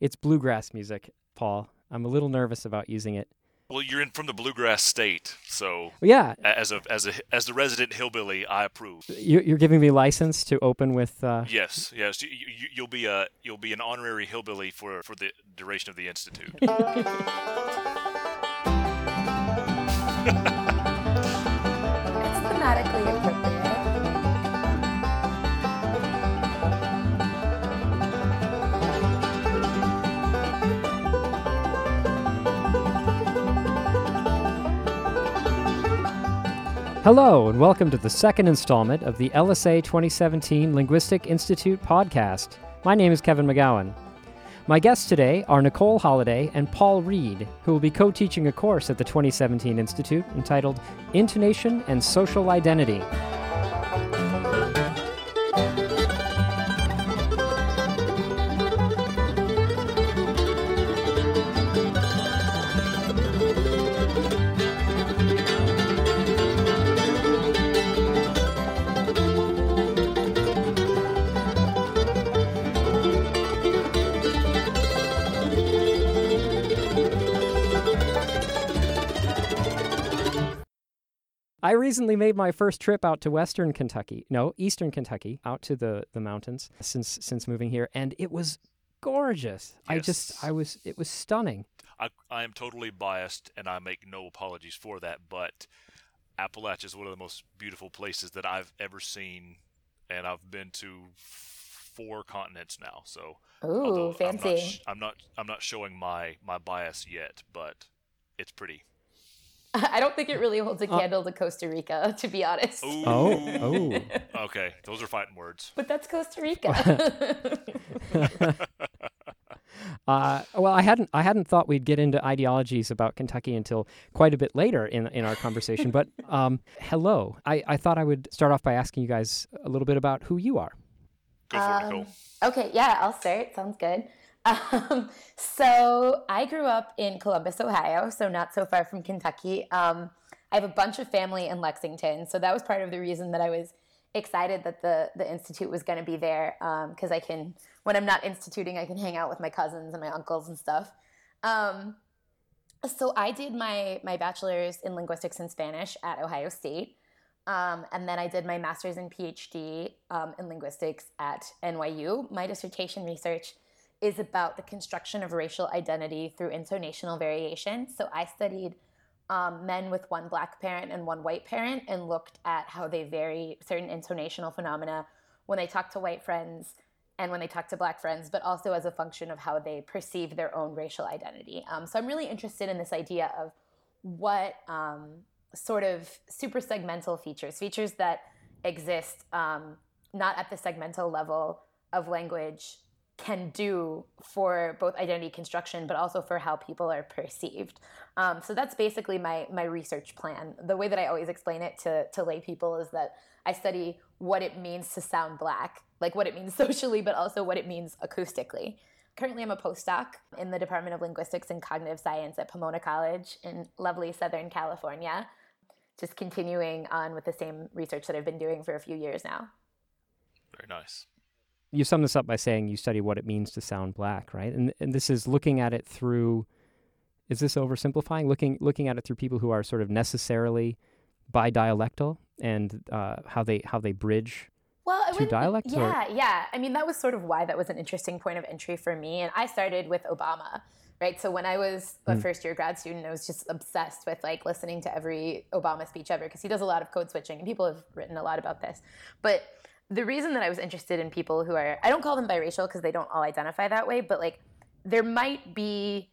It's bluegrass music, Paul. I'm a little nervous about using it. Well, you're in from the bluegrass state, so yeah. As a as a as the resident hillbilly, I approve. You're giving me license to open with. Uh... Yes, yes. You, will be a you'll be an honorary hillbilly for for the duration of the institute. thematically Hello, and welcome to the second installment of the LSA 2017 Linguistic Institute podcast. My name is Kevin McGowan. My guests today are Nicole Holliday and Paul Reed, who will be co teaching a course at the 2017 Institute entitled Intonation and Social Identity. I recently made my first trip out to Western Kentucky, no, Eastern Kentucky, out to the, the mountains since since moving here, and it was gorgeous. Yes. I just, I was, it was stunning. I, I am totally biased, and I make no apologies for that. But Appalachia is one of the most beautiful places that I've ever seen, and I've been to four continents now. So, ooh, fancy! I'm not, I'm not, I'm not showing my my bias yet, but it's pretty. I don't think it really holds a uh, candle uh, to Costa Rica, to be honest. Ooh. Oh, oh. okay, those are fighting words. But that's Costa Rica. uh, well, I hadn't I hadn't thought we'd get into ideologies about Kentucky until quite a bit later in in our conversation. but um, hello, I, I thought I would start off by asking you guys a little bit about who you are. Go for um, it, Nicole. Okay, yeah, I'll start. Sounds good. Um, so I grew up in Columbus, Ohio, so not so far from Kentucky. Um, I have a bunch of family in Lexington, so that was part of the reason that I was excited that the the institute was going to be there because um, I can, when I'm not instituting, I can hang out with my cousins and my uncles and stuff. Um, so I did my my bachelor's in linguistics and Spanish at Ohio State. Um, and then I did my master's and PhD um, in linguistics at NYU. My dissertation research is about the construction of racial identity through intonational variation. So I studied um, men with one black parent and one white parent and looked at how they vary certain intonational phenomena when they talk to white friends and when they talk to black friends, but also as a function of how they perceive their own racial identity. Um, so I'm really interested in this idea of what um, sort of suprasegmental features, features that exist um, not at the segmental level of language can do for both identity construction, but also for how people are perceived. Um, so that's basically my my research plan. The way that I always explain it to to lay people is that I study what it means to sound black, like what it means socially, but also what it means acoustically. Currently, I'm a postdoc in the Department of Linguistics and Cognitive Science at Pomona College in lovely Southern California. Just continuing on with the same research that I've been doing for a few years now. Very nice you sum this up by saying you study what it means to sound black, right? And and this is looking at it through. Is this oversimplifying? Looking looking at it through people who are sort of necessarily bidialectal and uh, how they how they bridge well, to dialect. Yeah, or? yeah. I mean, that was sort of why that was an interesting point of entry for me. And I started with Obama, right? So when I was a mm. first year grad student, I was just obsessed with like listening to every Obama speech ever because he does a lot of code switching, and people have written a lot about this. But the reason that I was interested in people who are I don't call them biracial because they don't all identify that way, but like there might be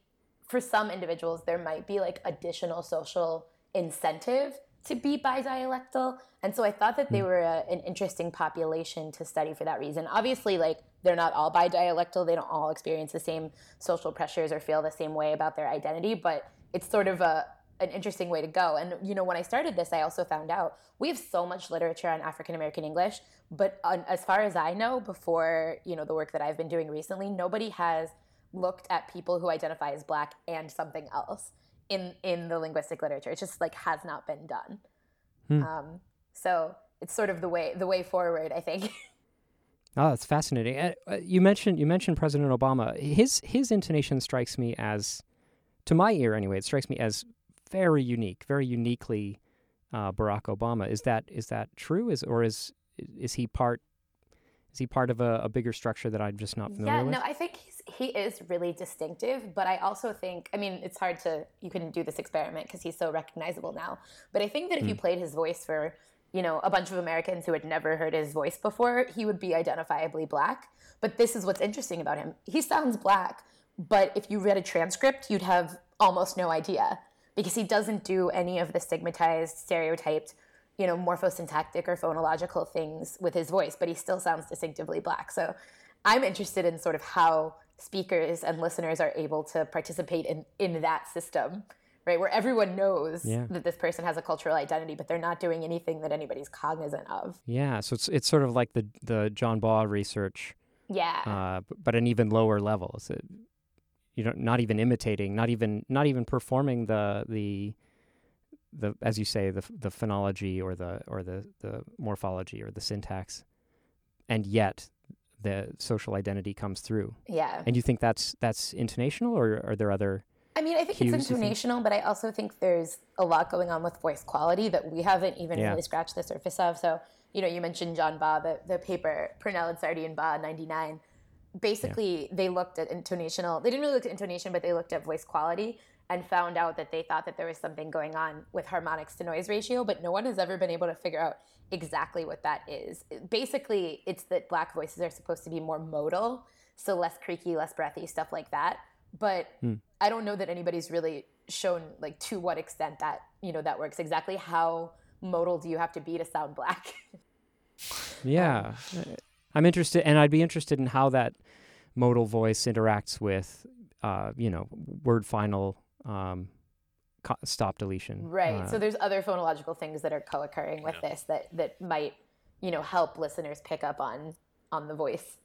for some individuals there might be like additional social incentive to be bidialectal. And so i thought that they hmm. were a, an interesting population to study for that reason. Obviously like they're not all bidialectal. They don't all experience the same social pressures or feel the same way about their identity but it's sort of a, an interesting way to go. And you know, when I started this, I also found out we have so much literature on African American English, but on, as far as I know, before you know the work that I've been doing recently, nobody has looked at people who identify as black and something else in in the linguistic literature. It just like has not been done. Hmm. Um, so it's sort of the way the way forward, I think. Oh, that's fascinating. Uh, you mentioned you mentioned President Obama. His his intonation strikes me as, to my ear anyway, it strikes me as very unique, very uniquely uh, Barack Obama. Is that is that true? Is or is is he part is he part of a, a bigger structure that I'm just not familiar yeah, with? no, I think he's, he is really distinctive, but I also think, I mean, it's hard to, you can do this experiment because he's so recognizable now. But I think that if mm. you played his voice for, you know, a bunch of Americans who had never heard his voice before, he would be identifiably black. But this is what's interesting about him. He sounds black, but if you read a transcript, you'd have almost no idea because he doesn't do any of the stigmatized, stereotyped you know, morphosyntactic or phonological things with his voice, but he still sounds distinctively black. So I'm interested in sort of how speakers and listeners are able to participate in, in that system, right? Where everyone knows yeah. that this person has a cultural identity, but they're not doing anything that anybody's cognizant of. Yeah. So it's, it's sort of like the, the John Baugh research. Yeah. Uh, but an even lower level. So, you know, not even imitating, not even, not even performing the, the, the as you say the the phonology or the or the the morphology or the syntax, and yet the social identity comes through. Yeah. And you think that's that's intonational, or are there other? I mean, I think it's intonational, but I also think there's a lot going on with voice quality that we haven't even yeah. really scratched the surface of. So, you know, you mentioned John Baugh, the, the paper Purnell and Idsardi and Baugh 99. Basically, yeah. they looked at intonational, they didn't really look at intonation, but they looked at voice quality and found out that they thought that there was something going on with harmonics to noise ratio, but no one has ever been able to figure out exactly what that is. Basically, it's that black voices are supposed to be more modal, so less creaky, less breathy, stuff like that. But hmm. I don't know that anybody's really shown like to what extent that, you know, that works. Exactly how modal do you have to be to sound black? yeah. Um, I'm interested and I'd be interested in how that modal voice interacts with uh, you know, word final um, co- stop deletion. Right. Uh, so there's other phonological things that are co-occurring with yeah. this that that might you know help listeners pick up on on the voice.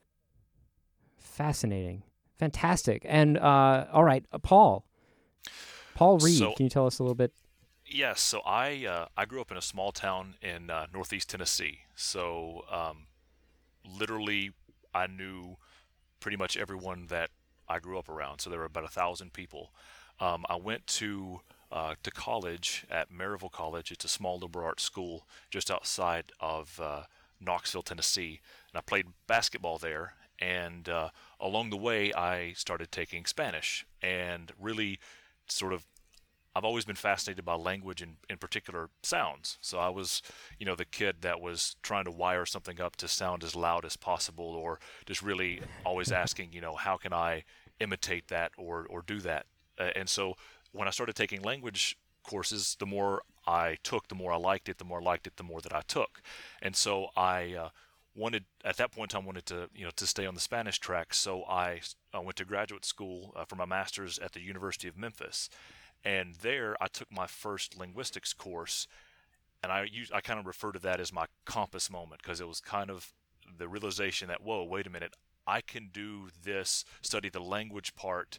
Fascinating, fantastic, and uh, all right, uh, Paul. Paul Reed, so, can you tell us a little bit? Yes. So I uh, I grew up in a small town in uh, Northeast Tennessee. So um, literally, I knew pretty much everyone that I grew up around. So there were about a thousand people. Um, I went to uh, to college at Maryville College. It's a small liberal arts school just outside of uh, Knoxville, Tennessee, and I played basketball there. And uh, along the way, I started taking Spanish, and really, sort of, I've always been fascinated by language and, in particular, sounds. So I was, you know, the kid that was trying to wire something up to sound as loud as possible, or just really always asking, you know, how can I imitate that or or do that uh, and so when I started taking language courses, the more I took, the more I liked it. The more I liked it, the more that I took. And so I uh, wanted at that point in time wanted to you know to stay on the Spanish track. So I, I went to graduate school uh, for my master's at the University of Memphis, and there I took my first linguistics course. And I use, I kind of refer to that as my compass moment because it was kind of the realization that whoa, wait a minute, I can do this, study the language part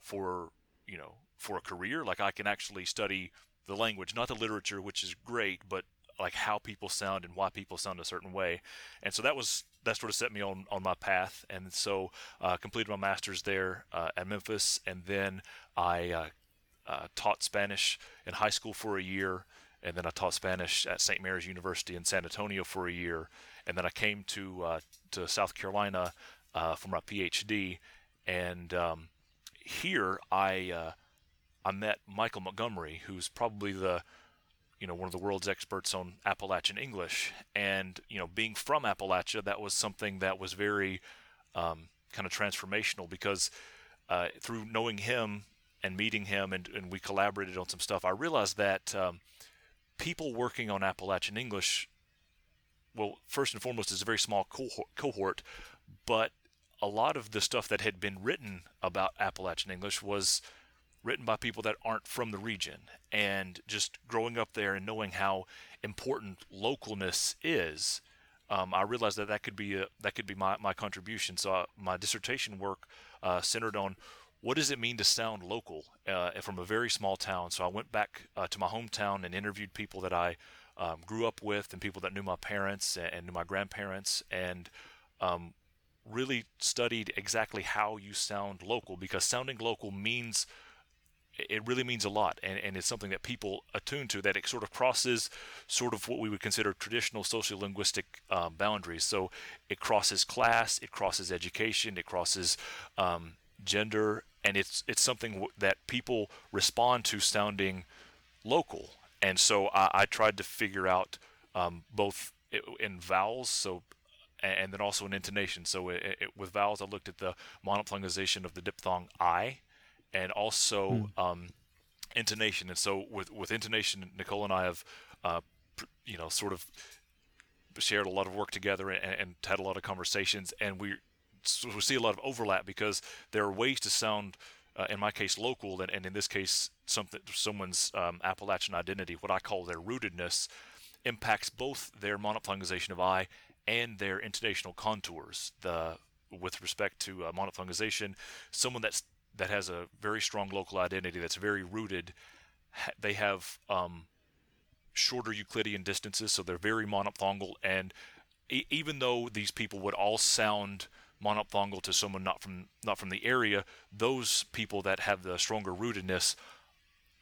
for you know, for a career. Like I can actually study the language, not the literature, which is great, but like how people sound and why people sound a certain way. And so that was that sort of set me on on my path. And so uh, completed my master's there uh, at Memphis, and then I uh, uh taught Spanish in high school for a year, and then I taught Spanish at St. Mary's University in San Antonio for a year, and then I came to uh, to South Carolina uh, for my PhD, and um, here I uh, I met Michael Montgomery, who's probably the you know one of the world's experts on Appalachian English, and you know being from Appalachia, that was something that was very um, kind of transformational because uh, through knowing him and meeting him, and, and we collaborated on some stuff, I realized that um, people working on Appalachian English, well, first and foremost, is a very small cohort, but a lot of the stuff that had been written about Appalachian English was written by people that aren't from the region. And just growing up there and knowing how important localness is, um, I realized that that could be a, that could be my, my contribution. So I, uh, my dissertation work uh, centered on what does it mean to sound local uh, from a very small town. So I went back uh, to my hometown and interviewed people that I um, grew up with and people that knew my parents and, and knew my grandparents and um, really studied exactly how you sound local because sounding local means it really means a lot and, and it's something that people attune to that it sort of crosses sort of what we would consider traditional sociolinguistic um, boundaries so it crosses class it crosses education it crosses um, gender and it's it's something w- that people respond to sounding local and so I, I tried to figure out um, both in vowels so and then also in intonation so it, it, with vowels I looked at the monophthongization of the diphthong I and also mm. um, intonation. And so with with intonation, Nicole and I have, uh, you know, sort of shared a lot of work together and, and had a lot of conversations, and we we see a lot of overlap because there are ways to sound. Uh, in my case, local, and, and in this case, something someone's um, Appalachian identity, what I call their rootedness, impacts both their monophthongization of I and their intonational contours. The with respect to uh, monophthongization, someone that's that has a very strong local identity that's very rooted. They have um, shorter Euclidean distances, so they're very monophthongal. And even though these people would all sound monophthongal to someone not from not from the area, those people that have the stronger rootedness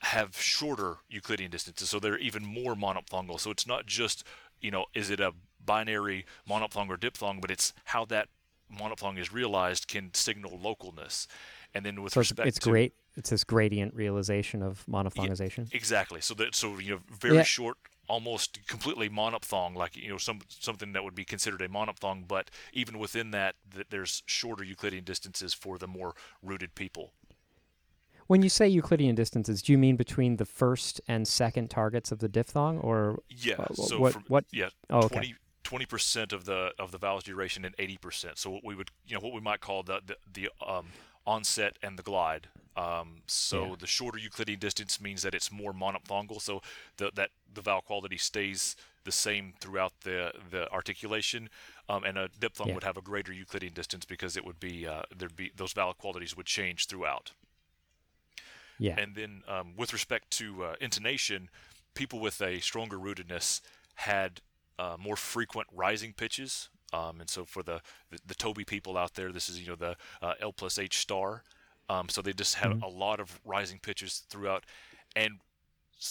have shorter Euclidean distances, so they're even more monophthongal. So it's not just you know is it a binary monophthong or diphthong, but it's how that monophthong is realized can signal localness. And then with so respect it's to, great. It's this gradient realization of monophthongization. Yeah, exactly. So that so you know very yeah. short, almost completely monophthong, like you know some something that would be considered a monophthong, but even within that, that there's shorter Euclidean distances for the more rooted people. When you say Euclidean distances, do you mean between the first and second targets of the diphthong, or yeah? Uh, so what? From, what? Yeah. Oh, okay. 20 percent of the of the vowel's duration and 80 percent. So what we would you know what we might call the the, the um, onset and the glide. Um, so yeah. the shorter Euclidean distance means that it's more monophthongal, so the, that the vowel quality stays the same throughout the the articulation. Um, and a diphthong yeah. would have a greater Euclidean distance because it would be uh, there'd be those vowel qualities would change throughout. Yeah. And then um, with respect to uh, intonation, people with a stronger rootedness had uh, more frequent rising pitches. Um, and so for the, the, the ToBI people out there, this is you know the uh, L plus H star. Um, so they just have mm-hmm. a lot of rising pitches throughout, and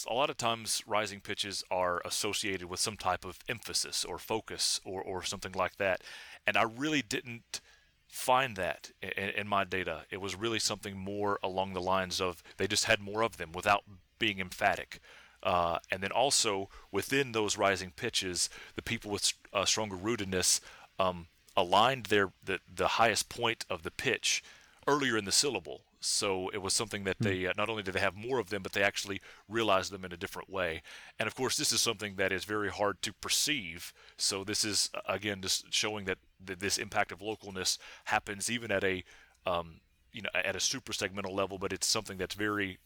a lot of times rising pitches are associated with some type of emphasis or focus or or something like that. And I really didn't find that in, in my data. It was really something more along the lines of they just had more of them without being emphatic. Uh, and then also within those rising pitches, the people with uh, stronger rootedness um, aligned their the, the highest point of the pitch earlier in the syllable. So it was something that they hmm. uh, not only did they have more of them, but they actually realized them in a different way. And of course, this is something that is very hard to perceive. So this is again just showing that, that this impact of localness happens even at a um, you know at a suprasegmental level, but it's something that's very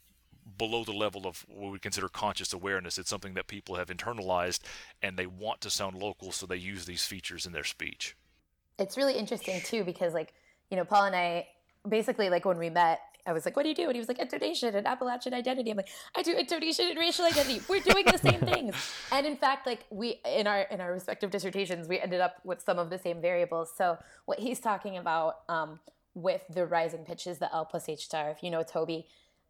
below the level of what we consider conscious awareness. It's something that people have internalized and they want to sound local, so they use these features in their speech. It's really interesting too because, like, you know, Paul and I basically, like, when we met, I was like, "What do you do?" And he was like, "Intonation and Appalachian identity." I'm like, "I do intonation and racial identity. We're doing the same things." And in fact, like we in our in our respective dissertations, we ended up with some of the same variables. So what he's talking about um, with the rising pitches, the L plus H star, if you know ToBI,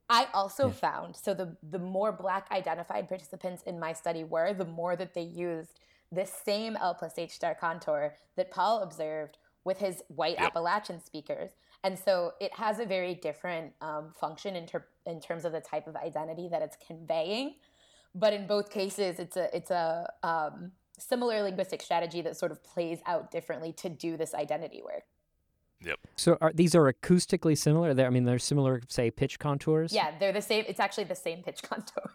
I also yeah. found so the the more black identified participants in my study were, the more that they used this same L plus H star contour that Paul observed with his white yep. Appalachian speakers. And so it has a very different um, function in, ter- in terms of the type of identity that it's conveying. But in both cases, it's a it's a um, similar linguistic strategy that sort of plays out differently to do this identity work. Yep. So are these are acoustically similar? They're, I mean, they're similar, say, pitch contours. Yeah, they're the same. It's actually the same pitch contour.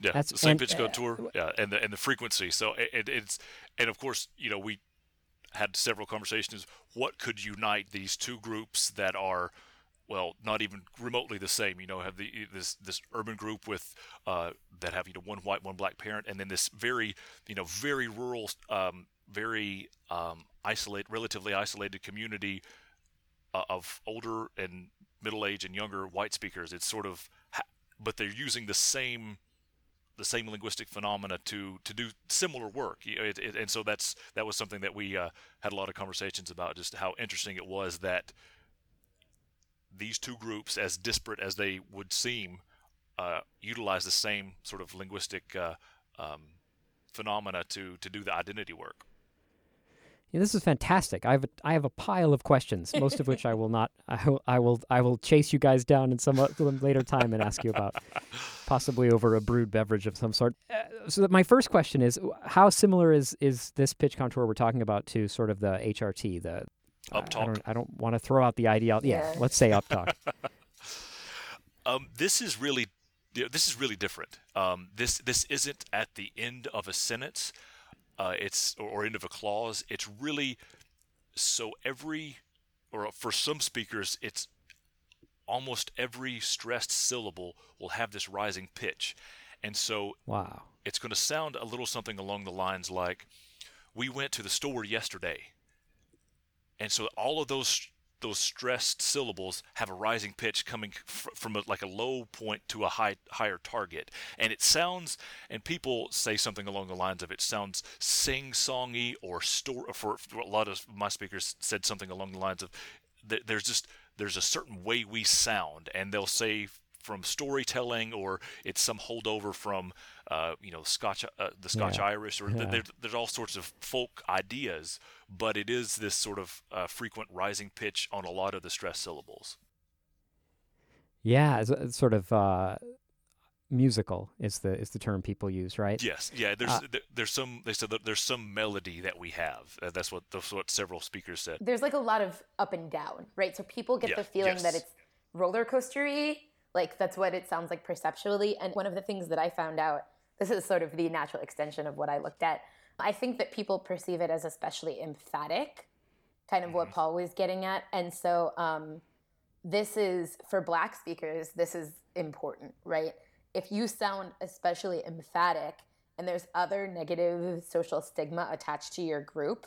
yeah, That's, the same and, pitch contour. Uh, yeah, and the and the frequency. So it, it, it's and of course, you know, we had several conversations. What could unite these two groups that are well, not even remotely the same. You know, have the this this urban group with uh, that have you know one white, one black parent, and then this very you know very rural, um, very um, isolated, relatively isolated community uh, of older and middle age and younger white speakers. It's sort of, but they're using the same the same linguistic phenomena to to do similar work. It, it, and so that's that was something that we uh, had a lot of conversations about, just how interesting it was that these two groups, as disparate as they would seem, uh, utilize the same sort of linguistic uh, um, phenomena to to do the identity work. Yeah, this is fantastic. I have a, I have a pile of questions, most of which I will not. I will I will, I will chase you guys down in some later time and ask you about, possibly over a brewed beverage of some sort. Uh, so my first question is, how similar is is this pitch contour we're talking about to sort of the HRT, the up I, I don't, I don't want to throw out the idea. Yeah, yeah. let's say up talk. um, this is really this is really different. Um, this this isn't at the end of a sentence uh, it's or, or end of a clause. It's really so every or for some speakers it's almost every stressed syllable will have this rising pitch. And so wow. it's going to sound a little something along the lines like we went to the store yesterday. And so all of those those stressed syllables have a rising pitch coming f- from a, like a low point to a high higher target. And it sounds and people say something along the lines of it sounds sing-songy or store for, for, a lot of my speakers said something along the lines of there's just there's a certain way we sound. And they'll say from storytelling or it's some holdover from uh, you know Scotch uh, the Scotch yeah. Irish or yeah. there's all sorts of folk ideas, but it is this sort of uh, frequent rising pitch on a lot of the stress syllables. Yeah, it's, sort of uh, musical is the is the term people use, right? Yes, yeah. There's uh, there's some they said that there's some melody that we have. Uh, that's what that's what several speakers said. There's like a lot of up and down, right? So people get yeah, the feeling yes. that it's roller coastery like that's what it sounds like perceptually. And one of the things that I found out, this is sort of the natural extension of what I looked at. I think that people perceive it as especially emphatic, kind of what mm-hmm. Paul was getting at. And so um, this is, for Black speakers, this is important, right? If you sound especially emphatic and there's other negative social stigma attached to your group,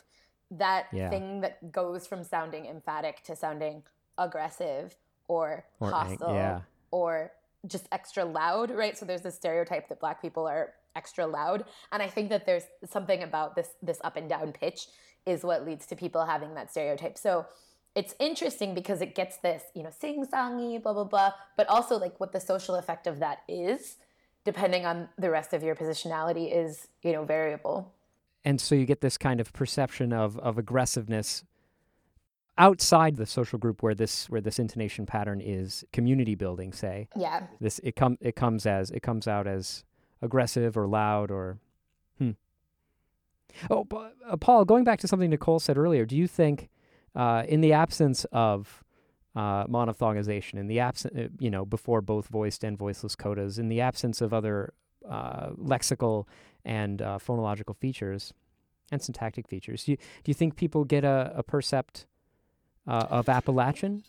that yeah. thing that goes from sounding emphatic to sounding aggressive or, or hostile ang- yeah or just extra loud, right? So there's this stereotype that black people are extra loud, and I think that there's something about this this up and down pitch is what leads to people having that stereotype. So it's interesting because it gets this, you know, sing-songy, blah blah blah, but also like what the social effect of that is, depending on the rest of your positionality, is you know variable. And so you get this kind of perception of of aggressiveness outside the social group where this where this intonation pattern is community building say yeah. this it come it comes as it comes out as aggressive or loud or hmm. Oh uh, paul going back to something nicole said earlier do you think uh, in the absence of uh, monophthongization in the absence uh, you know before both voiced and voiceless codas in the absence of other uh, lexical and uh, phonological features and syntactic features do you, do you think people get a, a percept uh, of Appalachian?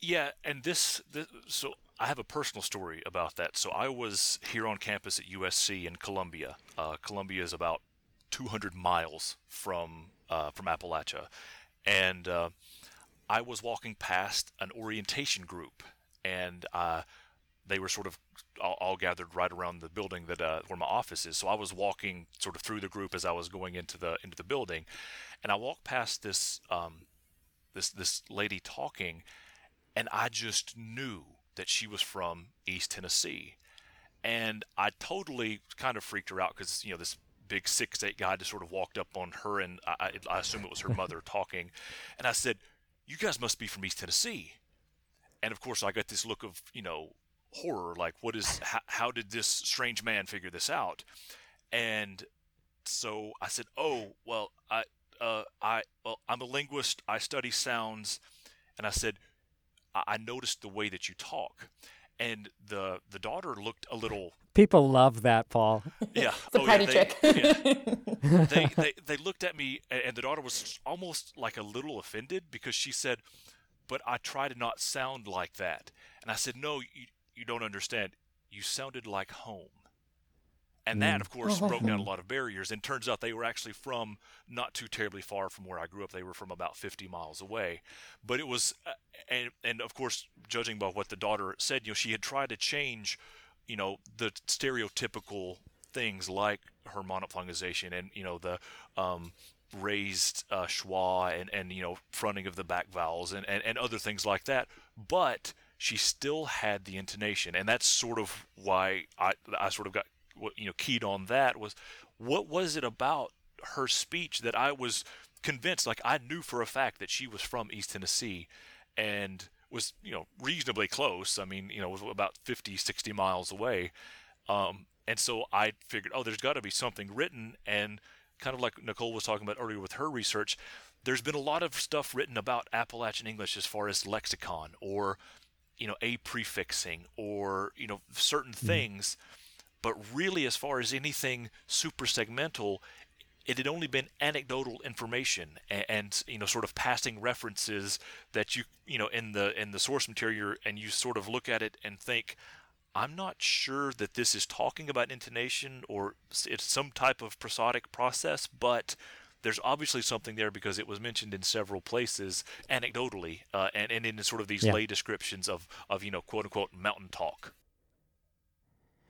Yeah, and this, this, so I have a personal story about that. So I was here on campus at USC in Columbia. Uh, Columbia is about 200 miles from uh, from Appalachia, and uh, I was walking past an orientation group, and uh, they were sort of all, all, gathered right around the building that uh, where my office is. So I was walking sort of through the group as I was going into the into the building, and I walked past this um, this this lady talking, and I just knew that she was from East Tennessee, and I totally kind of freaked her out because you know this big six eight guy just sort of walked up on her, and I, I assume it was her mother talking, and I said, "You guys must be from East Tennessee," and of course I got this look of you know horror, like what is how, how did this strange man figure this out, and so I said, "Oh, well, I uh, I well, I'm a linguist. I study sounds, and I said, I, I noticed the way that you talk, and the the daughter looked a little. People love that, Paul. Yeah, it's a oh, party yeah, they, trick. Yeah. they, they they looked at me, and the daughter was almost like a little offended because she said, "But I try to not sound like that." And I said, "No, you, you don't understand. You sounded like home." And that, mm. of course, broke down a lot of barriers. And turns out they were actually from not too terribly far from where I grew up. They were from about 50 miles away. But it was, uh, and, and of course, judging by what the daughter said, you know, she had tried to change, you know, the stereotypical things like her phonalization and you know the um, raised uh, schwa and and you know fronting of the back vowels and, and and other things like that, but she still had the intonation, and that's sort of why I I sort of got you know keyed on that was what was it about her speech that I was convinced like I knew for a fact that she was from East Tennessee and was you know reasonably close. I mean you know was about 50 60 miles away. Um, and so I figured oh there's got to be something written. And kind of like Nicole was talking about earlier with her research there's been a lot of stuff written about Appalachian English as far as lexicon or you know a prefixing or you know certain mm-hmm. things but really as far as anything suprasegmental it had only been anecdotal information and, and, you know sort of passing references that you you know in the in the source material and you sort of look at it and think I'm not sure that this is talking about intonation or it's some type of prosodic process but there's obviously something there because it was mentioned in several places anecdotally uh, and, and in sort of these yeah. lay descriptions of, of you know quote unquote mountain talk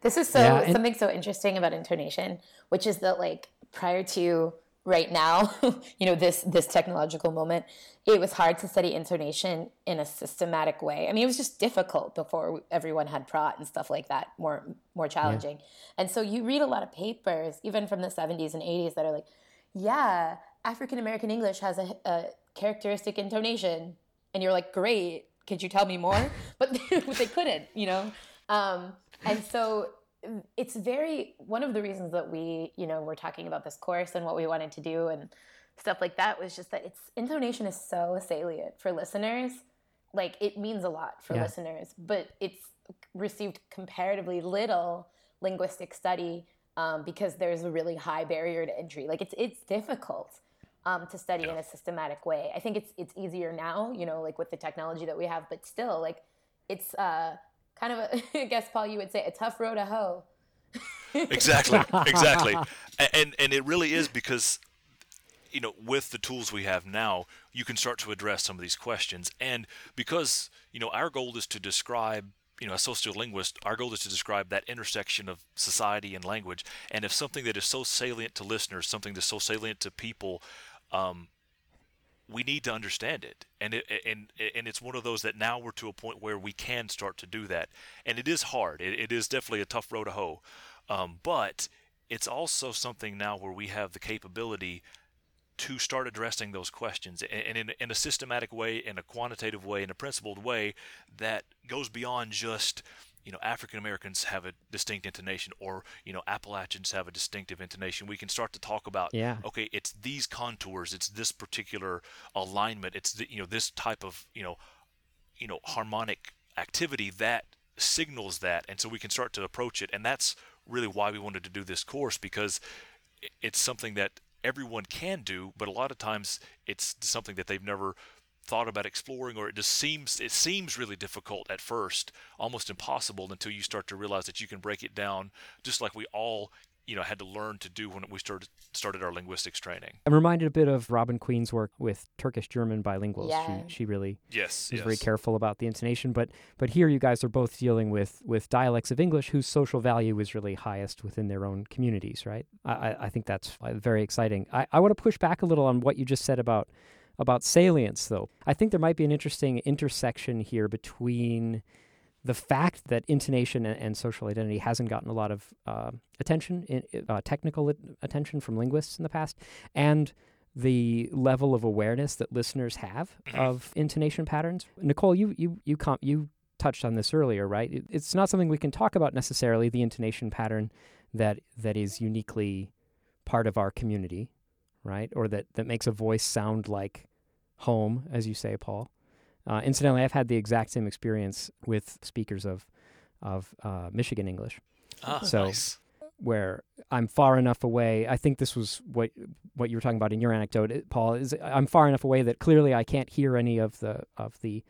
this is so yeah, something so interesting about intonation which is that like prior to right now, you know, this this technological moment, it was hard to study intonation in a systematic way. I mean, it was just difficult before everyone had Praat and stuff like that, more more challenging. Yeah. And so you read a lot of papers, even from the 70s and 80s, that are like, yeah, African American English has a, a characteristic intonation, and you're like, great, could you tell me more? but they couldn't, you know. Um, and so it's very one of the reasons that we you know we're talking about this course and what we wanted to do and stuff like that was just that its intonation is so salient for listeners like it means a lot for yeah. listeners but it's received comparatively little linguistic study um, because there's a really high barrier to entry like it's it's difficult um, to study yeah. in a systematic way i think it's it's easier now you know like with the technology that we have but still like it's uh kind of a, I guess Paul, you would say a tough road to hoe. exactly, exactly, and and it really is because you know with the tools we have now you can start to address some of these questions. And because you know our goal is to describe you know a sociolinguist our goal is to describe that intersection of society and language. And if something that is so salient to listeners something that's so salient to people um, we need to understand it. And it and and it's one of those that now we're to a point where we can start to do that. And it is hard. It, it is definitely a tough road to hoe. Um, but it's also something now where we have the capability to start addressing those questions and in, in a systematic way in a quantitative way in a principled way that goes beyond just you know African Americans have a distinct intonation or you know Appalachians have a distinctive intonation we can start to talk about yeah. okay it's these contours it's this particular alignment it's the, you know this type of you know you know harmonic activity that signals that and so we can start to approach it and that's really why we wanted to do this course because it's something that everyone can do but a lot of times it's something that they've never thought about exploring or it just seems it seems really difficult at first almost impossible until you start to realize that you can break it down just like we all you know had to learn to do when we started started our linguistics training. I'm reminded a bit of Robin Queen's work with Turkish German bilinguals. Yeah. She she really yes, is yes. very careful about the intonation. But but here you guys are both dealing with with dialects of English whose social value is really highest within their own communities, right? I I think that's uh, very exciting. I, I want to push back a little on what you just said about about salience, though. I think there might be an interesting intersection here between the fact that intonation and, social identity hasn't gotten a lot of uh, attention, uh, technical attention from linguists in the past, and the level of awareness that listeners have of intonation patterns. Nicole, you you you com- you touched on this earlier, right? It, it's not something we can talk about necessarily. The intonation pattern that that is uniquely part of our community right? Or that, that makes a voice sound like home, as you say, Paul. Uh, incidentally, I've had the exact same experience with speakers of of uh, Michigan English. Ah, so nice. where I'm far enough away. I think this was what what you were talking about in your anecdote, Paul. Is I'm far enough away that clearly I can't hear any of the of the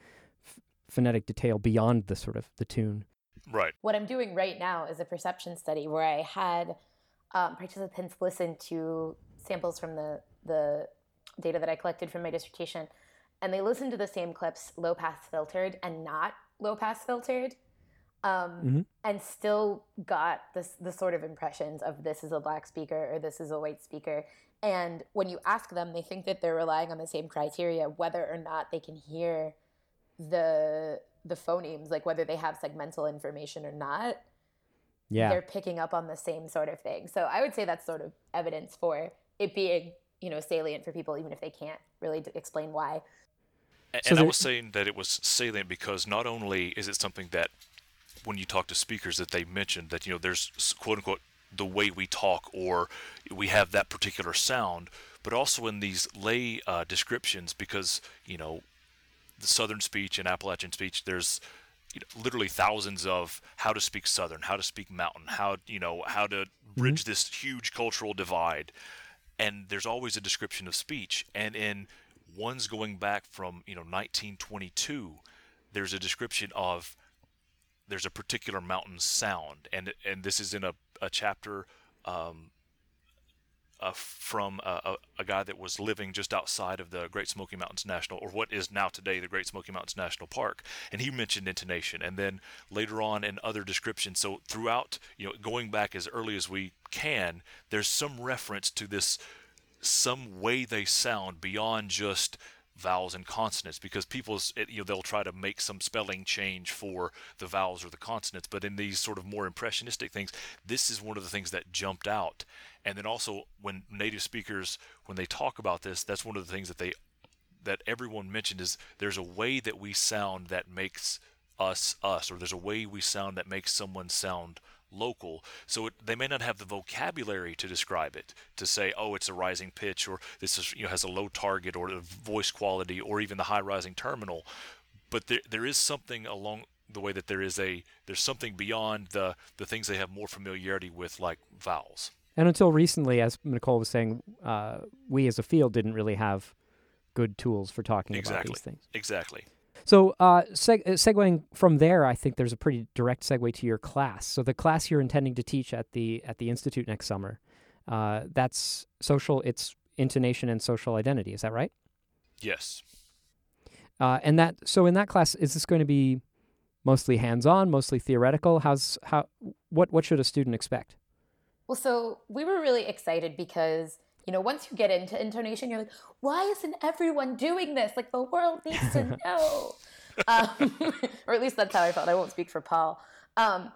f- phonetic detail beyond the sort of the tune. Right. What I'm doing right now is a perception study where I had um, participants listen to samples from the the data that I collected from my dissertation, and they listened to the same clips low pass filtered and not low pass filtered. um, mm-hmm. and still got this the sort of impressions of this is a black speaker or this is a white speaker. And when you ask them, they think that they're relying on the same criteria, whether or not they can hear the the phonemes, like whether they have segmental information or not. Yeah, they're picking up on the same sort of thing. So I would say that's sort of evidence for it being you know salient for people, even if they can't really explain why. And, so and I was saying that it was salient because not only is it something that when you talk to speakers that they mentioned that you know there's quote unquote the way we talk or we have that particular sound, but also in these lay uh, descriptions because you know the Southern speech and Appalachian speech there's you know, literally thousands of how to speak Southern, how to speak Mountain, how you know how to bridge mm-hmm. this huge cultural divide, and there's always a description of speech, and in one's going back from you know 1922, there's a description of there's a particular mountain sound, and and this is in a, a chapter um, uh, from a, a, guy that was living just outside of the Great Smoky Mountains National, or what is now today the Great Smoky Mountains National Park, and he mentioned intonation, and then later on in other descriptions. So throughout, you know, going back as early as we can, there's some reference to this, some way they sound beyond just vowels and consonants because people you know they'll try to make some spelling change for the vowels or the consonants but in these sort of more impressionistic things this is one of the things that jumped out and then also when native speakers when they talk about this that's one of the things that they that everyone mentioned is there's a way that we sound that makes us us or there's a way we sound that makes someone sound local. So it, they may not have the vocabulary to describe it, to say, oh, it's a rising pitch, or this is, you know, has a low target, or the voice quality, or even the high rising terminal. But there, there is something along the way that there is a there's something beyond the the things they have more familiarity with, like vowels. And until recently, as Nicole was saying, uh, we as a field didn't really have good tools for talking exactly. about these things. Exactly. So, uh, seg- uh, segueing from there, I think there's a pretty direct segue to your class. So, the class you're intending to teach at the at the institute next summer, uh, that's social. It's intonation and social identity. Is that right? Yes. Uh, and that so in that class, is this going to be mostly hands-on, mostly theoretical? How's how what what should a student expect? Well, so we were really excited because you know, once you get into intonation, you're like, why isn't everyone doing this? Like the world needs to know. um, or at least that's how I felt. I won't speak for Paul. Um,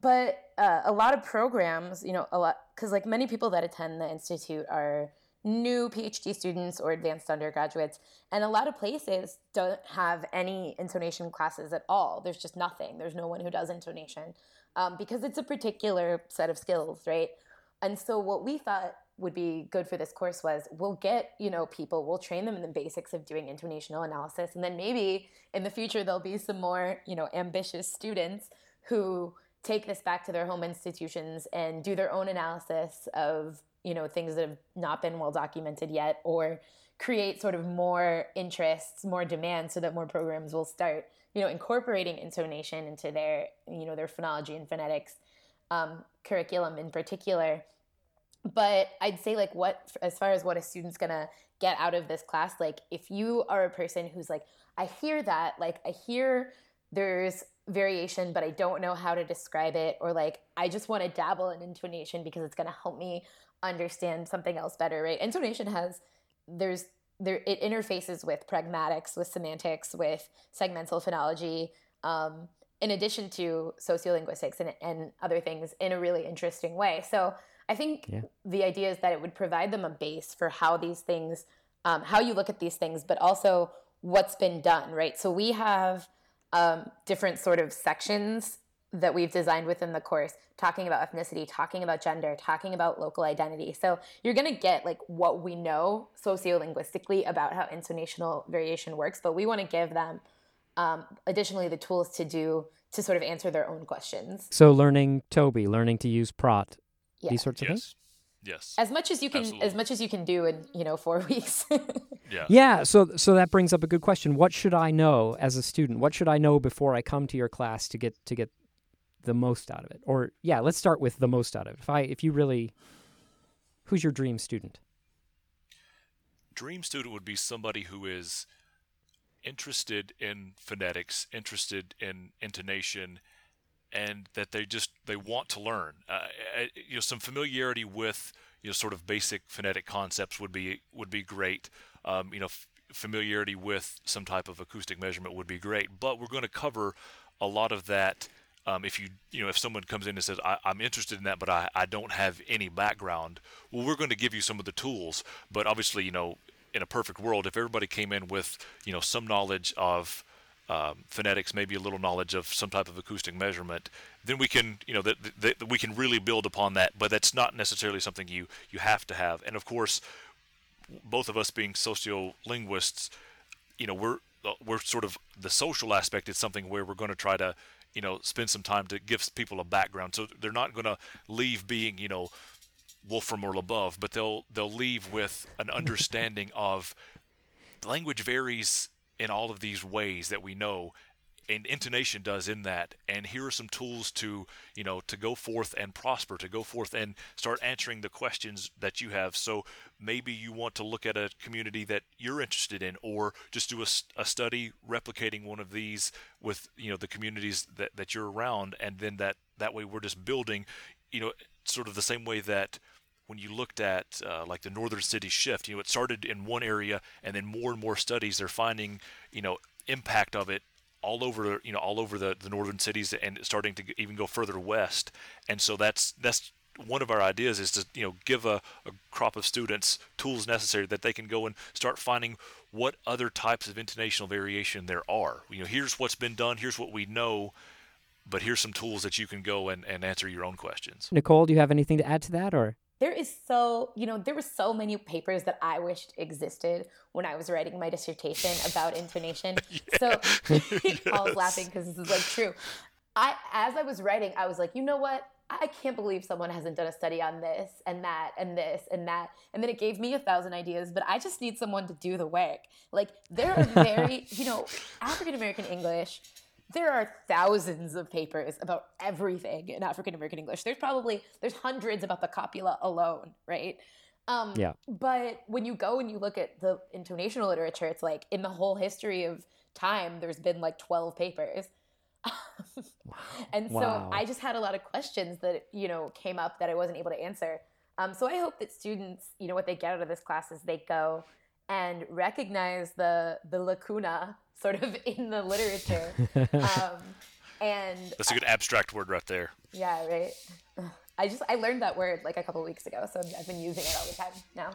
but uh, a lot of programs, you know, a lot because like many people that attend the institute are new PhD students or advanced undergraduates, and a lot of places don't have any intonation classes at all. There's just nothing. There's no one who does intonation um, because it's a particular set of skills, right? And so what we thought would be good for this course was we'll get you know people we'll train them in the basics of doing intonational analysis and then maybe in the future there'll be some more you know ambitious students who take this back to their home institutions and do their own analysis of you know things that have not been well documented yet or create sort of more interests more demand so that more programs will start you know incorporating intonation into their you know their phonology and phonetics um, curriculum in particular but I'd say like what as far as what a student's gonna get out of this class, like if you are a person who's like, I hear that, like I hear there's variation, but I don't know how to describe it, or like I just want to dabble in intonation because it's gonna help me understand something else better, right? Intonation has there's there it interfaces with pragmatics, with semantics, with segmental phonology, um, in addition to sociolinguistics and, and other things in a really interesting way. So I think yeah. the idea is that it would provide them a base for how these things, um, how you look at these things, but also what's been done, right? So we have um, different sort of sections that we've designed within the course talking about ethnicity talking about gender talking about local identity. So you're going to get like what we know sociolinguistically about how intonational variation works but we want to give them um, additionally the tools to do to sort of answer their own questions. So learning ToBI learning to use Praat yeah. these sorts of yes. things yes. As much as you can Absolutely. as much as you can do in you know four weeks. Yeah. Yeah so so that brings up a good question. What should i know as a student? What should i know before i come to your class to get to get the most out of it or yeah let's start with the most out of it if i if you really who's your dream student dream student would be somebody who is interested in phonetics interested in intonation and that they just they want to learn. Uh, you know, some familiarity with you know sort of basic phonetic concepts would be would be great. Um, you know, f- familiarity with some type of acoustic measurement would be great. But we're going to cover a lot of that. Um, if you you know if someone comes in and says I, am interested in that but I, I don't have any background well we're going to give you some of the tools but obviously you know in a perfect world if everybody came in with you know some knowledge of um, phonetics, maybe a little knowledge of some type of acoustic measurement, then we can, you know, that, that we can really build upon that. But that's not necessarily something you you have to have. And of course, both of us being sociolinguists, you know, we're we're sort of the social aspect is something where we're going to try to, you know, spend some time to give people a background. So they're not going to leave being, you know, Wolfram or Labov, but they'll they'll leave with an understanding of language varies in all of these ways that we know and intonation does in that. And here are some tools to you know to go forth and prosper to go forth and start answering the questions that you have. So maybe you want to look at a community that you're interested in or just do a, a study replicating one of these with you know the communities that, that you're around. And then that that way we're just building you know sort of the same way that when you looked at uh, like the northern city shift, you know, it started in one area, and then more and more studies they're finding, you know, impact of it all over, you know, all over the, the northern cities, and starting to even go further west. And so that's that's one of our ideas is to you know give a, a crop of students tools necessary that they can go and start finding what other types of intonational variation there are. You know, here's what's been done, here's what we know, but here's some tools that you can go and, and answer your own questions. Nicole, do you have anything to add to that or? There is so you know there were so many papers that i wished existed when i was writing my dissertation about intonation. So paul's laughing because this is like true. I as i was writing i was like you know what? I can't believe someone hasn't done a study on this and that and this and that. And then it gave me a thousand ideas but i just need someone to do the work. Like there are very you know african american english there are thousands of papers about everything in African American English. There's probably there's hundreds about the copula alone, right? Um, yeah. But when you go and you look at the intonational literature, it's like in the whole history of time, there's been like 12 papers. wow. And so wow. I just had a lot of questions that you know came up that I wasn't able to answer. Um, so I hope that students, you know, what they get out of this class is they go and recognize the the lacuna sort of in the literature. um, and that's a good abstract word right there. Yeah, right. I just I learned that word like a couple weeks ago, so I've been using it all the time now.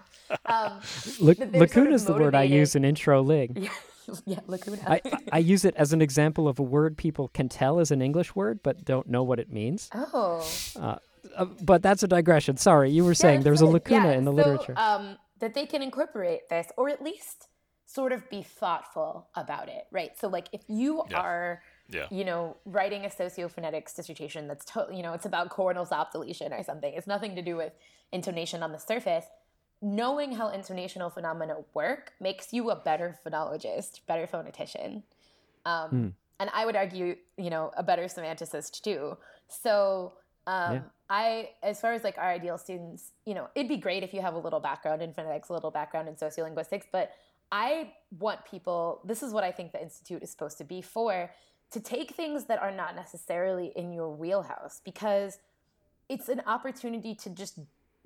Um, lacuna sort of is the word I use in intro lig. Yeah, yeah lacuna. I, I use it as an example of a word people can tell is an English word, but don't know what it means. Oh. Uh, uh, but that's a digression. Sorry, you were saying yeah, there's a lacuna yeah, in the so, literature. Um, that they can incorporate this, or at least sort of be thoughtful about it, right? So like if you yeah. are yeah. you know, writing a sociophonetics dissertation that's totally, you know, it's about coronal stop deletion or something. It's nothing to do with intonation on the surface. Knowing how intonational phenomena work makes you a better phonologist, better phonetician. Um, mm. And I would argue, you know, a better semanticist too. So um, yeah. I, as far as like our ideal students, you know, it'd be great if you have a little background in phonetics, a little background in sociolinguistics, but I want people, this is what I think the Institute is supposed to be for, to take things that are not necessarily in your wheelhouse because it's an opportunity to just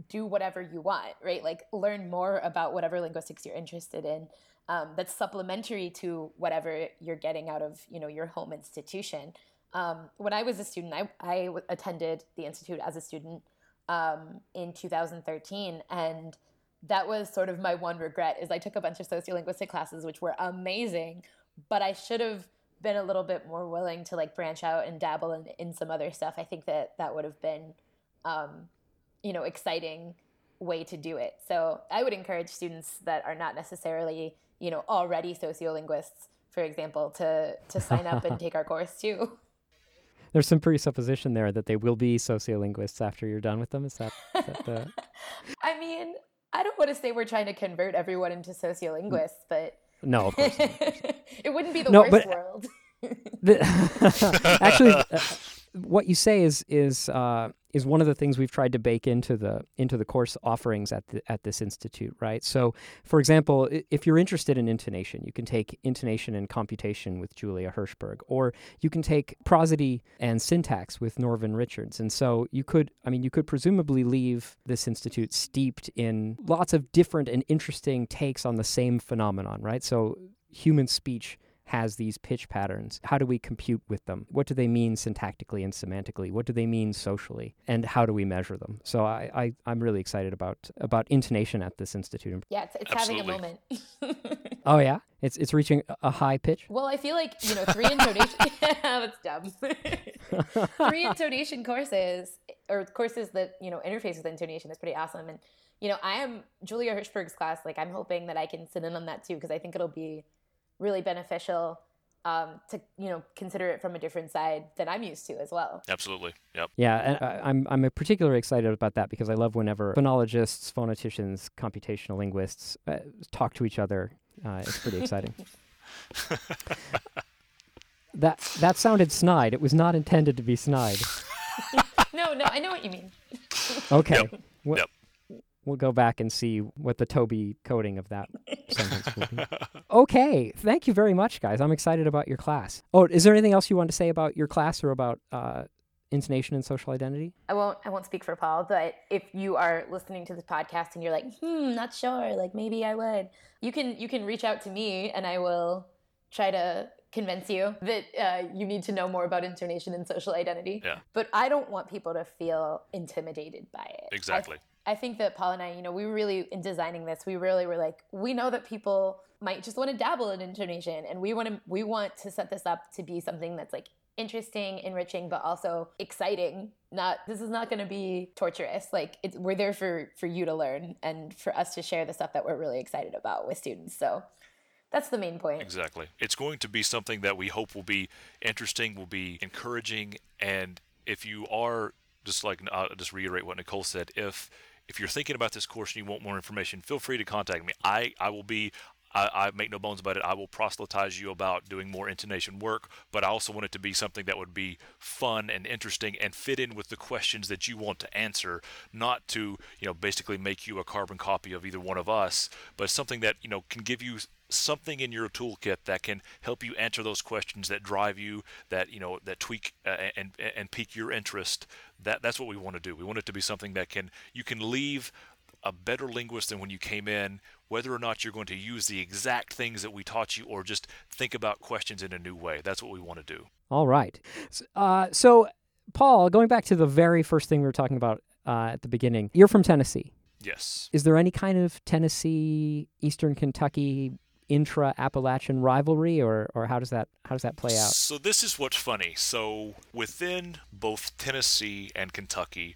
do whatever you want, right? Like learn more about whatever linguistics you're interested in. Um, that's supplementary to whatever you're getting out of you know your home institution. Um, when I was a student, I, I attended the institute as a student um, in 2013, and that was sort of my one regret is I took a bunch of sociolinguistic classes which were amazing, but I should have been a little bit more willing to like branch out and dabble in, in some other stuff. I think that that would have been, um, you know, exciting way to do it. So I would encourage students that are not necessarily, you know, already sociolinguists, for example, to to sign up and take our course too. There's some presupposition there that they will be sociolinguists after you're done with them. Is that, is that the... I mean, I don't want to say we're trying to convert everyone into sociolinguists, but no, of course. it wouldn't be the no, worst but, world. actually, uh, what you say is is uh, is one of the things we've tried to bake into the into the course offerings at the, at this institute, right? So, for example, if you're interested in intonation, you can take intonation and computation with Julia Hirschberg, or you can take prosody and syntax with Norvin Richards. And so, you could, I mean, you could presumably leave this institute steeped in lots of different and interesting takes on the same phenomenon, right? So, human speech has these pitch patterns. How do we compute with them? What do they mean syntactically and semantically? What do they mean socially? And how do we measure them? So I, I am really excited about about intonation at this institute. Yeah, it's, it's having a moment. oh yeah, it's it's reaching a high pitch. Well, I feel like you know three intonation. yeah, that's dumb. three intonation courses or courses that you know interface with intonation is pretty awesome. And you know, I am Julia Hirschberg's class. Like, I'm hoping that I can sit in on that too because I think it'll be really beneficial um, to you know consider it from a different side than I'm used to as well. Absolutely. Yep. Yeah, and I, I'm I'm particularly excited about that because I love whenever phonologists, phoneticians, computational linguists uh, talk to each other. Uh, it's pretty exciting. that that sounded snide. It was not intended to be snide. no, no, I know what you mean. okay. Yep. Well, yep we'll go back and see what the ToBI coding of that sentence will be. Okay, thank you very much, guys. I'm excited about your class. Oh, is there anything else you want to say about your class or about uh, intonation and social identity? I won't. I won't speak for Paul, but if you are listening to this podcast and you're like, hmm, not sure, like maybe I would, you can you can reach out to me and I will try to convince you that uh, you need to know more about intonation and social identity. Yeah. But I don't want people to feel intimidated by it. Exactly. I, I think that Paul and I, you know, we really in designing this, we really were like, we know that people might just want to dabble in intonation, and we want to we want to set this up to be something that's like interesting, enriching, but also exciting. Not this is not going to be torturous. Like we're there for for you to learn and for us to share the stuff that we're really excited about with students. So that's the main point. Exactly. It's going to be something that we hope will be interesting, will be encouraging, and if you are just like I'll just reiterate what Nicole said, if if you're thinking about this course and you want more information, feel free to contact me. I, I will be I, I, make no bones about it. I will proselytize you about doing more intonation work, but I also want it to be something that would be fun and interesting and fit in with the questions that you want to answer, not to, you know, basically make you a carbon copy of either one of us, but something that, you know, can give you something in your toolkit that can help you answer those questions that drive you, that you know, that tweak uh, and and pique your interest. That that's what we want to do. We want it to be something that can you can leave a better linguist than when you came in, whether or not you're going to use the exact things that we taught you or just think about questions in a new way. That's what we want to do. All right. Uh, so, Paul, going back to the very first thing we were talking about uh, at the beginning, you're from Tennessee. Yes. Is there any kind of Tennessee, Eastern Kentucky intra Appalachian rivalry, or or how does that how does that play out? So this is what's funny. So within both Tennessee and Kentucky,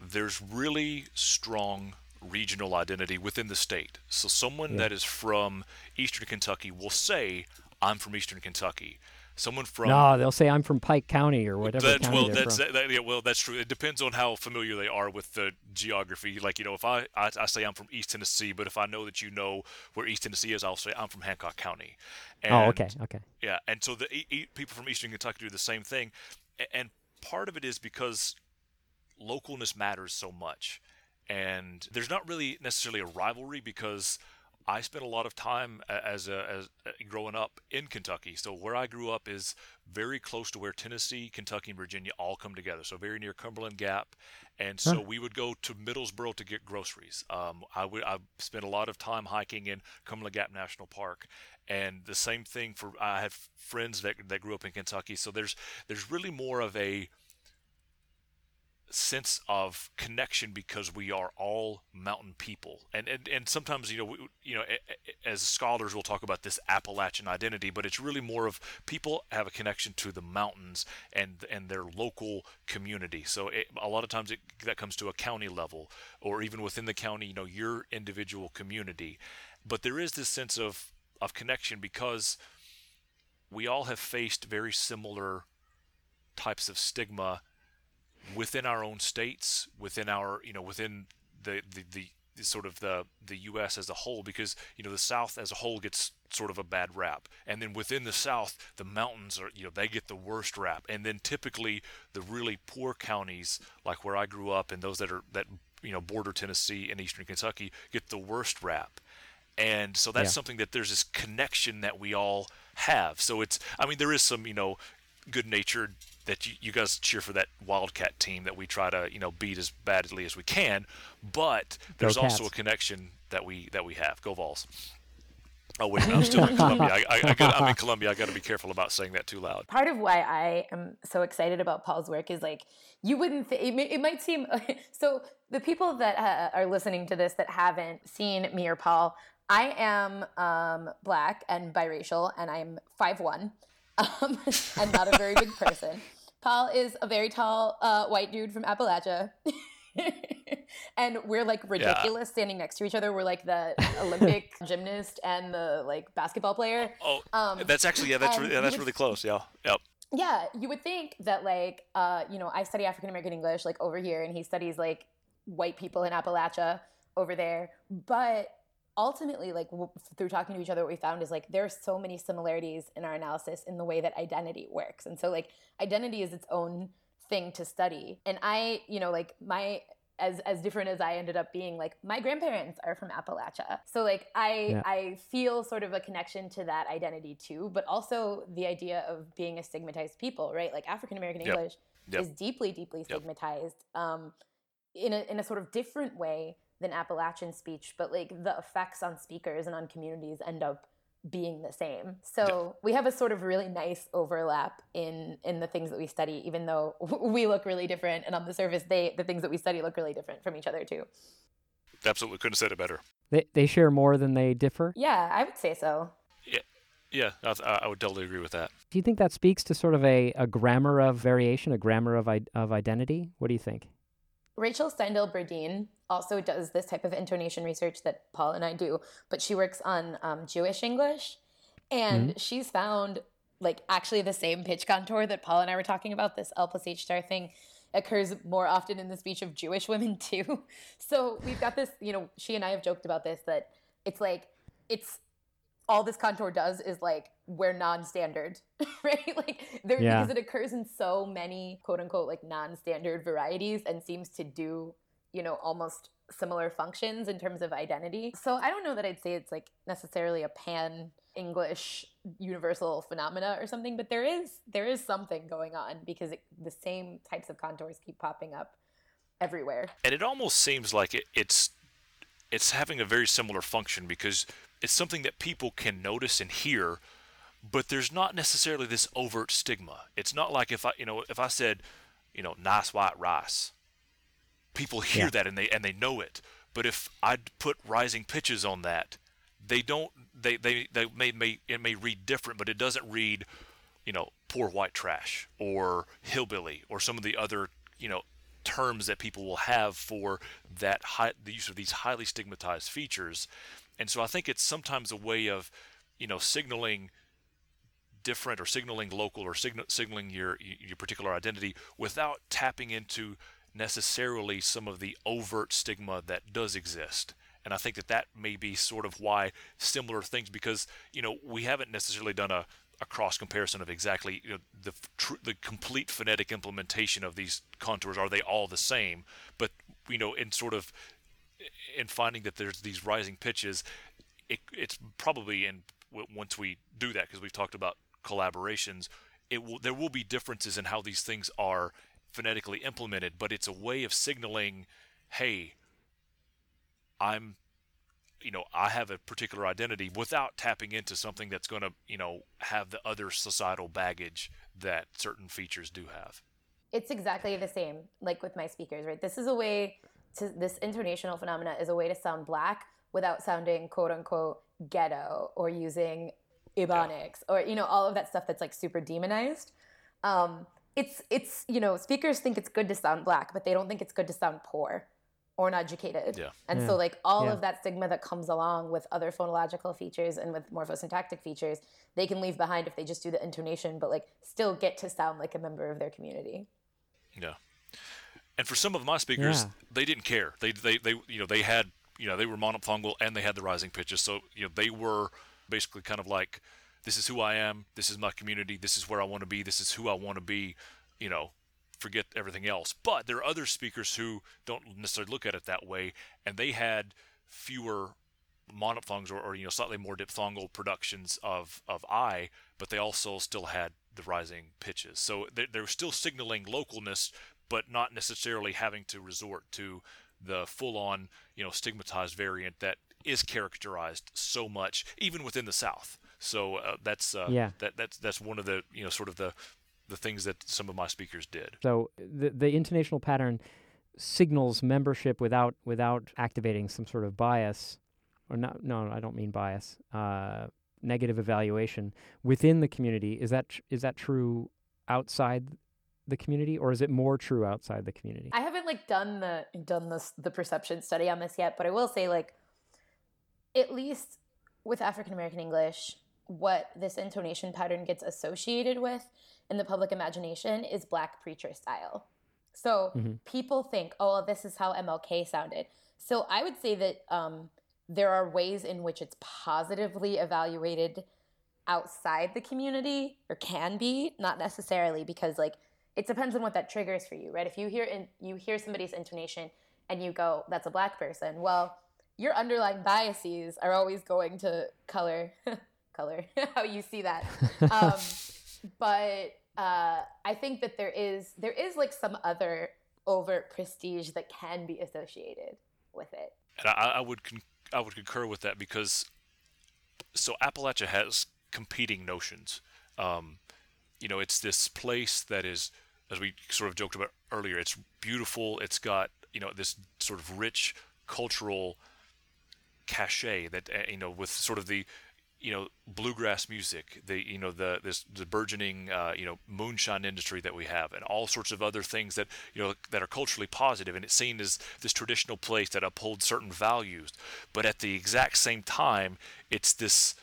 there's really strong regional identity within the state. So someone yeah. that is from Eastern Kentucky will say, "I'm from Eastern Kentucky." Someone from no they'll say i'm from pike county or whatever that's, well that's that, yeah, well that's true. It depends on how familiar they are with the geography. Like you know if I, I, I say i'm from east tennessee but if i know that you know where east tennessee is i'll say i'm from hancock county. And, oh okay okay. Yeah and so the e- people from eastern kentucky do the same thing. And part of it is because localness matters so much. And there's not really necessarily a rivalry because I spent a lot of time as a, as uh, growing up in Kentucky. So where I grew up is very close to where Tennessee, Kentucky, and Virginia all come together. So very near Cumberland Gap, and so huh. we would go to Middlesboro to get groceries. Um, I would I spent a lot of time hiking in Cumberland Gap National Park, and the same thing for I have friends that that grew up in Kentucky. So there's there's really more of a sense of connection because we are all mountain people. And and, and sometimes you know we, you know as scholars we'll talk about this appalachian identity but it's really more of people have a connection to the mountains and and their local community. So it, a lot of times it, that comes to a county level or even within the county you know your individual community. But there is this sense of of connection because we all have faced very similar types of stigma within our own states, within our, you know, within the, the, the sort of the the U.S. as a whole because you know the South as a whole gets sort of a bad rap, and then within the South, the mountains are you know they get the worst rap, and then typically the really poor counties like where I grew up and those that are that you know border Tennessee and eastern Kentucky get the worst rap, and so that's yeah. something that there's this connection that we all have. So it's I mean there is some you know good natured that you, you guys cheer for that Wildcat team that we try to you know beat as badly as we can, but there's also a connection that we that we have. Go Vols. Oh wait, I'm still in Columbia. I, I, I got, I'm in Columbia. I got to be careful about saying that too loud. Part of why I am so excited about Paul's work is like you wouldn't. Th- it, may, it, might seem so. The people that uh, are listening to this that haven't seen me or Paul, I am um, black and biracial, and I'm five one, um, and not a very big person. Paul is a very tall uh, white dude from Appalachia. and we're like ridiculous yeah. standing next to each other. We're like the Olympic gymnast and the like basketball player. Oh, um, that's actually yeah, that's yeah, that's would, really close. Yeah, yep. Yeah, you would think that like uh, you know I study African American English like over here, and he studies like white people in Appalachia over there, but ultimately like w- through talking to each other what we found is like there are so many similarities in our analysis in the way that identity works and so like identity is its own thing to study and i you know like my as as different as i ended up being like my grandparents are from appalachia so like i yeah. i feel sort of a connection to that identity too but also the idea of being a stigmatized people right like african american yep. english yep. is deeply deeply stigmatized yep. um in a in a sort of different way than Appalachian speech, but like the effects on speakers and on communities end up being the same. So we have a sort of really nice overlap in in the things that we study, even though we look really different, and on the surface, they the things that we study look really different from each other too. Absolutely, couldn't have said it better. They they share more than they differ. Yeah, I would say so. Yeah, yeah, I, I would totally agree with that. Do you think that speaks to sort of a, a grammar of variation, a grammar of i of identity? What do you think? Rachel Steindel Burdin also does this type of intonation research that Paul and I do, but she works on um, Jewish English. And mm-hmm. she's found like actually the same pitch contour that Paul and I were talking about, this L plus H star thing occurs more often in the speech of Jewish women too. So we've got this, you know, she and I have joked about this that it's like, it's all this contour does is like we're non-standard, right? Like there yeah. because it occurs in so many quote unquote like non-standard varieties and seems to do, you know, almost similar functions in terms of identity. So I don't know that I'd say it's like necessarily a pan English universal phenomena or something, but there is there is something going on because it, the same types of contours keep popping up everywhere. And it almost seems like it, it's it's having a very similar function because it's something that people can notice and hear, but there's not necessarily this overt stigma. It's not like if I, you know, if I said, you know, nice white rice, people hear yeah. that and they and they know it. But if I'd put rising pitches on that, they don't. They they they may may it may read different, but it doesn't read, you know, poor white trash or hillbilly or some of the other you know terms that people will have for that high, the use of these highly stigmatized features and so I think it's sometimes a way of, you know, signaling different or signaling local or signal, signaling your your particular identity without tapping into necessarily some of the overt stigma that does exist. And I think that that may be sort of why similar things, because you know we haven't necessarily done a, a cross comparison of exactly you know, the tr- the complete phonetic implementation of these contours. Are they all the same? But you know, in sort of in finding that there's these rising pitches, it, it's probably in once we do that because we've talked about collaborations, it will there will be differences in how these things are phonetically implemented, but it's a way of signaling, hey, I'm you know, I have a particular identity without tapping into something that's going to, you know, have the other societal baggage that certain features do have. It's exactly the same, like with my speakers, right? This is a way to this intonational phenomena is a way to sound black without sounding quote unquote ghetto or using ebonics or you know all of that stuff that's like super demonized um, it's it's you know speakers think it's good to sound black but they don't think it's good to sound poor or uneducated yeah. and yeah. so like all yeah. of that stigma that comes along with other phonological features and with morphosyntactic features they can leave behind if they just do the intonation but like still get to sound like a member of their community yeah and for some of my speakers, yeah. they didn't care. They, they, they, you know, they had you know they were monophthongal and they had the rising pitches, so you know they were basically kind of like this is who I am, this is my community, this is where I want to be, this is who I want to be, you know, forget everything else. But there are other speakers who don't necessarily look at it that way, and they had fewer monophthongs or, or you know slightly more diphthongal productions of of I, but they also still had the rising pitches. So they're, they're still signaling localness, but not necessarily having to resort to the full-on you know stigmatized variant that is characterized so much even within the South. So uh, that's uh, yeah. that that's that's one of the you know sort of the the things that some of my speakers did. So the the intonational pattern signals membership without without activating some sort of bias or not no I don't mean bias uh, negative evaluation within the community is that tr- is that true outside the community or is it more true outside the community I haven't like done the done this the perception study on this yet but I will say like at least with African American English what this intonation pattern gets associated with in the public imagination is black preacher style. So mm-hmm. people think, oh, this is how MLK sounded. So I would say that um, there are ways in which it's positively evaluated outside the community, or can be, not necessarily, because like it depends on what that triggers for you, right? If you hear in, you hear somebody's intonation and you go, "That's a black person," well, your underlying biases are always going to color color how you see that um, but uh, i think that there is there is like some other overt prestige that can be associated with it. And i, I would con- i would concur with that because so appalachia has competing notions. Um, you know it's this place that is as we sort of joked about earlier it's beautiful. It's got you know this sort of rich cultural cachet that uh, you know with sort of the you know bluegrass music the you know the this the burgeoning uh, you know moonshine industry that we have and all sorts of other things that you know that are culturally positive and it's seen as this traditional place that upholds certain values. But at the exact same time it's this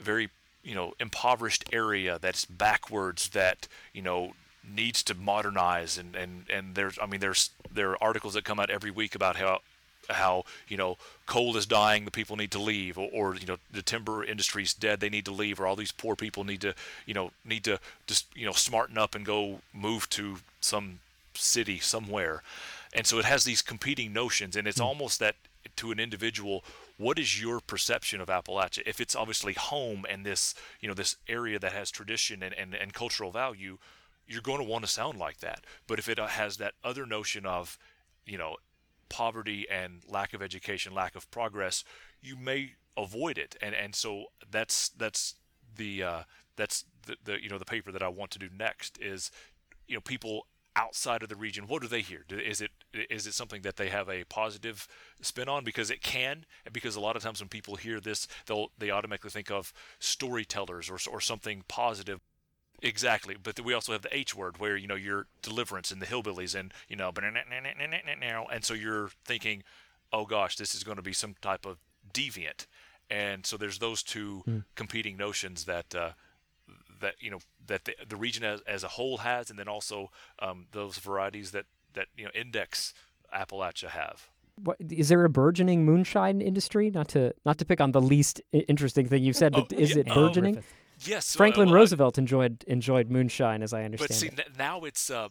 very you know impoverished area that's backwards that you know needs to modernize and and and there's I mean there's there are articles that come out every week about how how you know coal is dying, the people need to leave, or, or you know the timber industry is dead, they need to leave, or all these poor people need to you know need to just you know smarten up and go move to some city somewhere, and so it has these competing notions, and it's mm. almost that to an individual what is your perception of Appalachia? If it's obviously home and this, you know, this area that has tradition and, and, and cultural value, you're going to want to sound like that. But if it uh, has that other notion of, you know, poverty and lack of education, lack of progress, you may avoid it. And and so that's that's the uh, that's the, the you know the paper that I want to do next is you know people outside of the region what do they hear? Is it is it something that they have a positive spin on? Because it can and because a lot of times when people hear this they'll they automatically think of storytellers or, or something positive Exactly, but we also have the H word where you know your deliverance and the hillbillies and you know and so you're thinking, oh gosh, this is going to be some type of deviant, and so there's those two competing notions that uh, that you know that the, the region as, as a whole has, and then also um, those varieties that that you know index Appalachia have. What, is there a burgeoning moonshine industry? Not to not to pick on the least interesting thing you've said, but oh, is yeah, it burgeoning? Oh, Yes, Franklin Roosevelt enjoyed enjoyed moonshine, as I understand. But see, it. Now it's uh,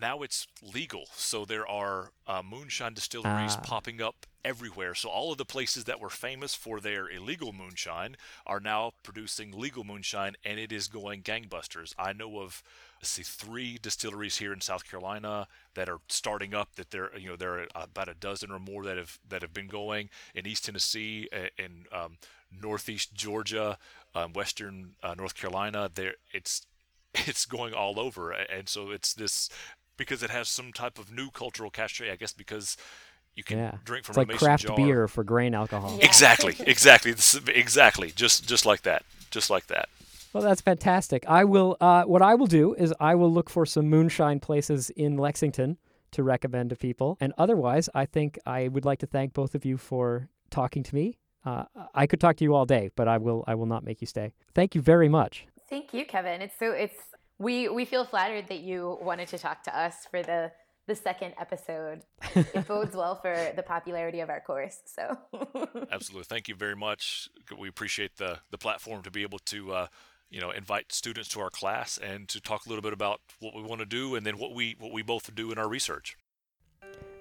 now it's legal, so there are uh, moonshine distilleries ah. popping up everywhere. So all of the places that were famous for their illegal moonshine are now producing legal moonshine, and it is going gangbusters. I know of see three distilleries here in South Carolina that are starting up. That there, you know, there are about a dozen or more that have that have been going in East Tennessee, in um, Northeast Georgia, um, Western uh, North Carolina. There, it's it's going all over, and so it's this because it has some type of new cultural cachet. I guess because you can yeah. drink from it's like a craft jar. beer for grain alcohol. Yeah. Exactly, exactly, exactly. Just just like that, just like that. Well, that's fantastic. I will. Uh, what I will do is I will look for some moonshine places in Lexington to recommend to people. And otherwise, I think I would like to thank both of you for talking to me uh, I could talk to you all day, but I will I will not make you stay. Thank you very much. Thank you, Kevin. It's so it's we we feel flattered that you wanted to talk to us for the the second episode. it bodes well for the popularity of our course. So absolutely, thank you very much. We appreciate the the platform to be able to. Uh, you know, invite students to our class and to talk a little bit about what we want to do and then what we what we both do in our research.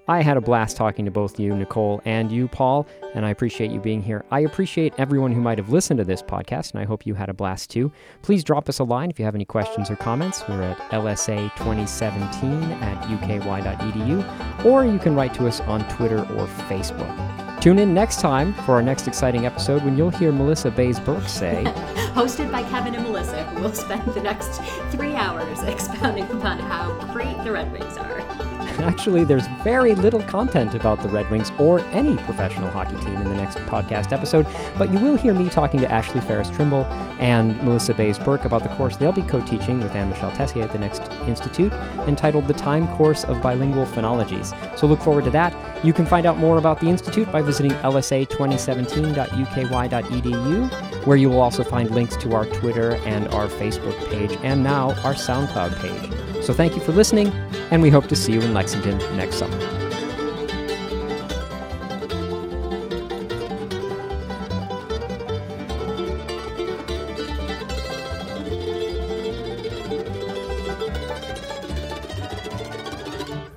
I had a blast talking to both you, Nicole, and you, Paul, and I appreciate you being here. I appreciate everyone who might have listened to this podcast, and I hope you had a blast too. Please drop us a line if you have any questions or comments. We're at lsa2017 at uky.edu, or you can write to us on Twitter or Facebook. Tune in next time for our next exciting episode when you'll hear Melissa Baese-Berk say, Hosted by Kevin and Melissa, who will spend the next three hours expounding upon how great the Red Wings are. Actually, there's very little content about the Red Wings or any professional hockey team in the next podcast episode, but you will hear me talking to Ashley Farris-Trimble and Melissa Baese-Berk about the course they'll be co teaching with Anne-Michelle Tessier at the next institute, entitled The Time Course of Bilingual Phonologies. So look forward to that. You can find out more about the Institute by visiting lsa2017.uky.edu, where you will also find links to our Twitter and our Facebook page, and now our SoundCloud page. So thank you for listening, and we hope to see you in Lexington next summer.